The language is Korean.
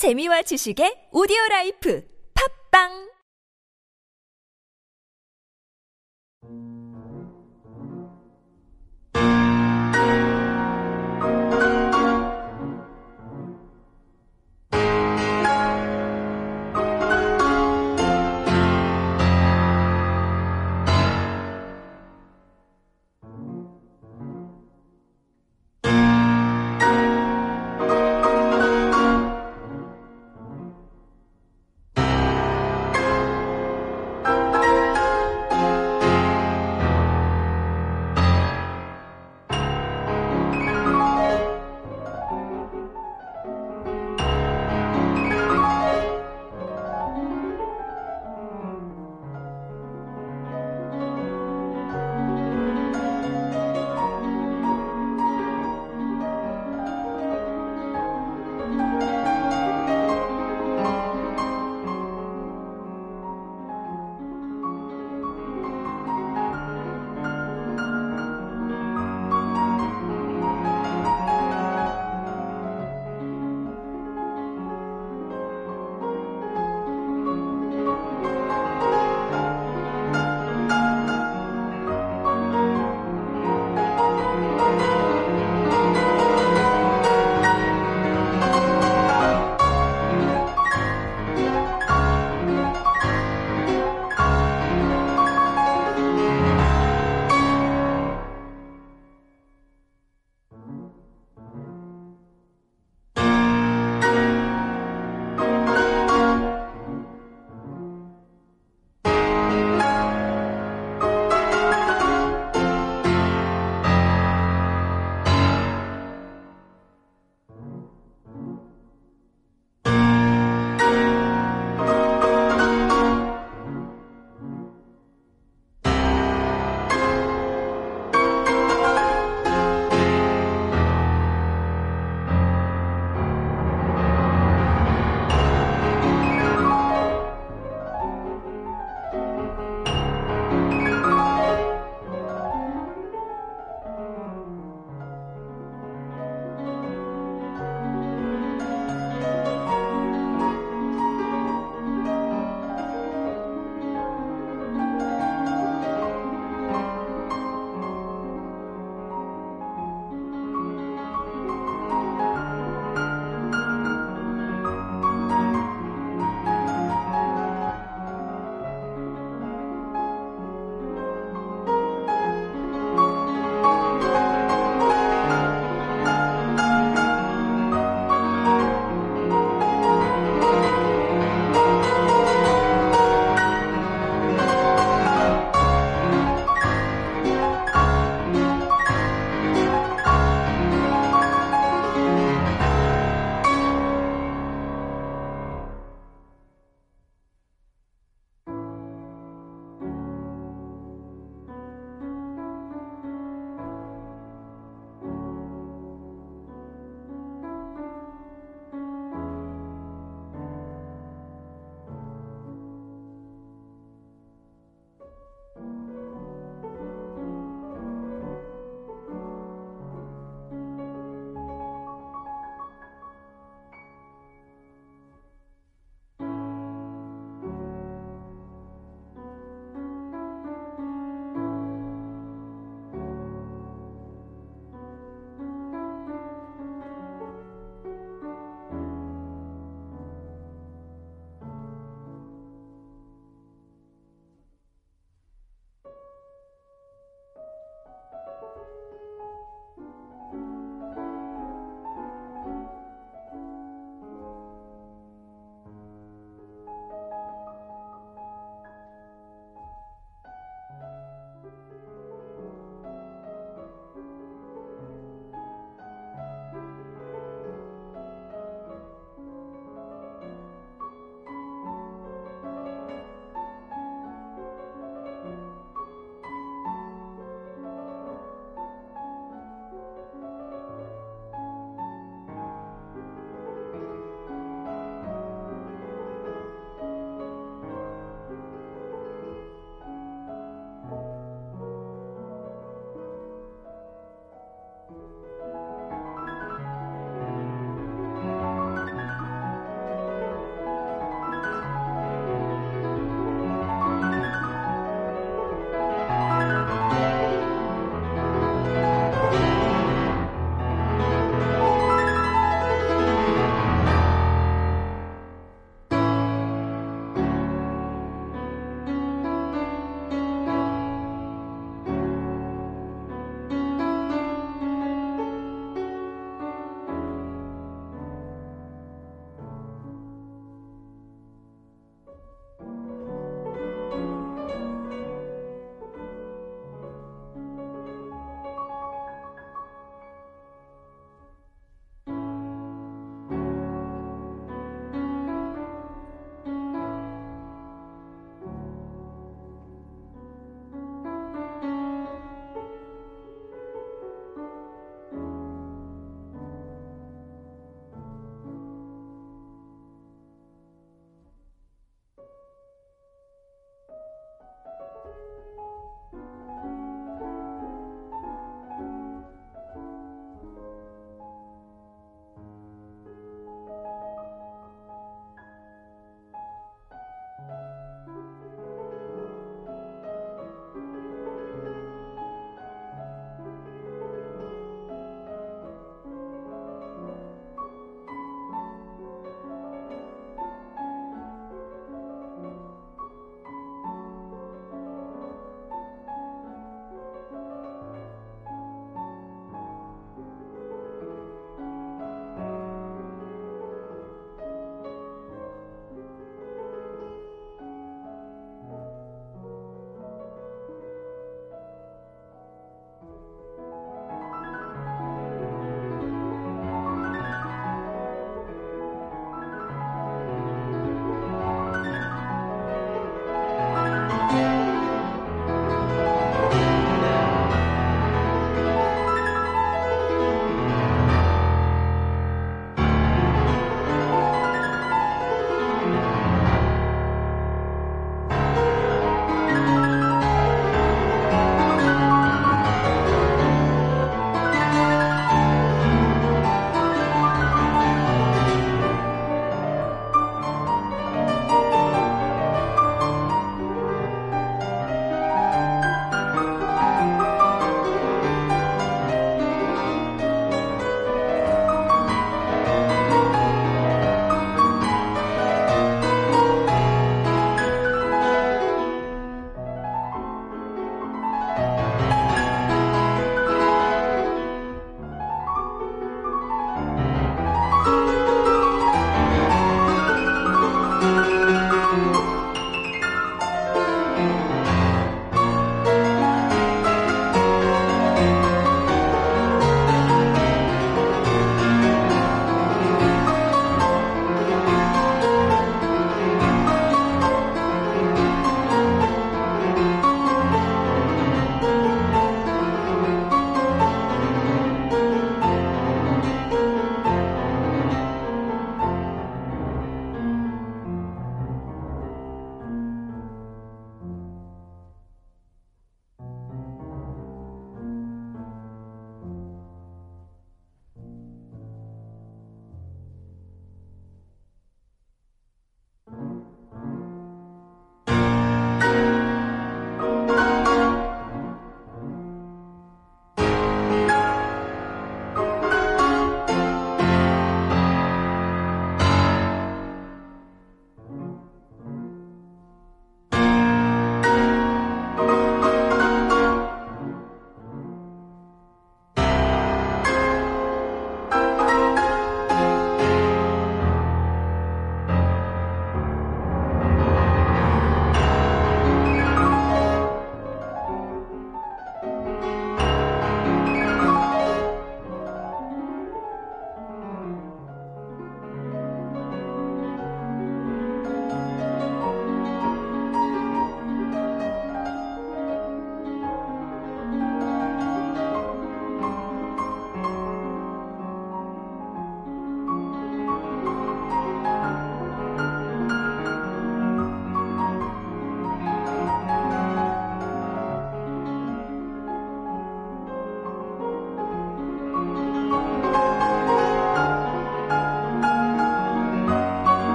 재미와 지식의 오디오 라이프 팝빵!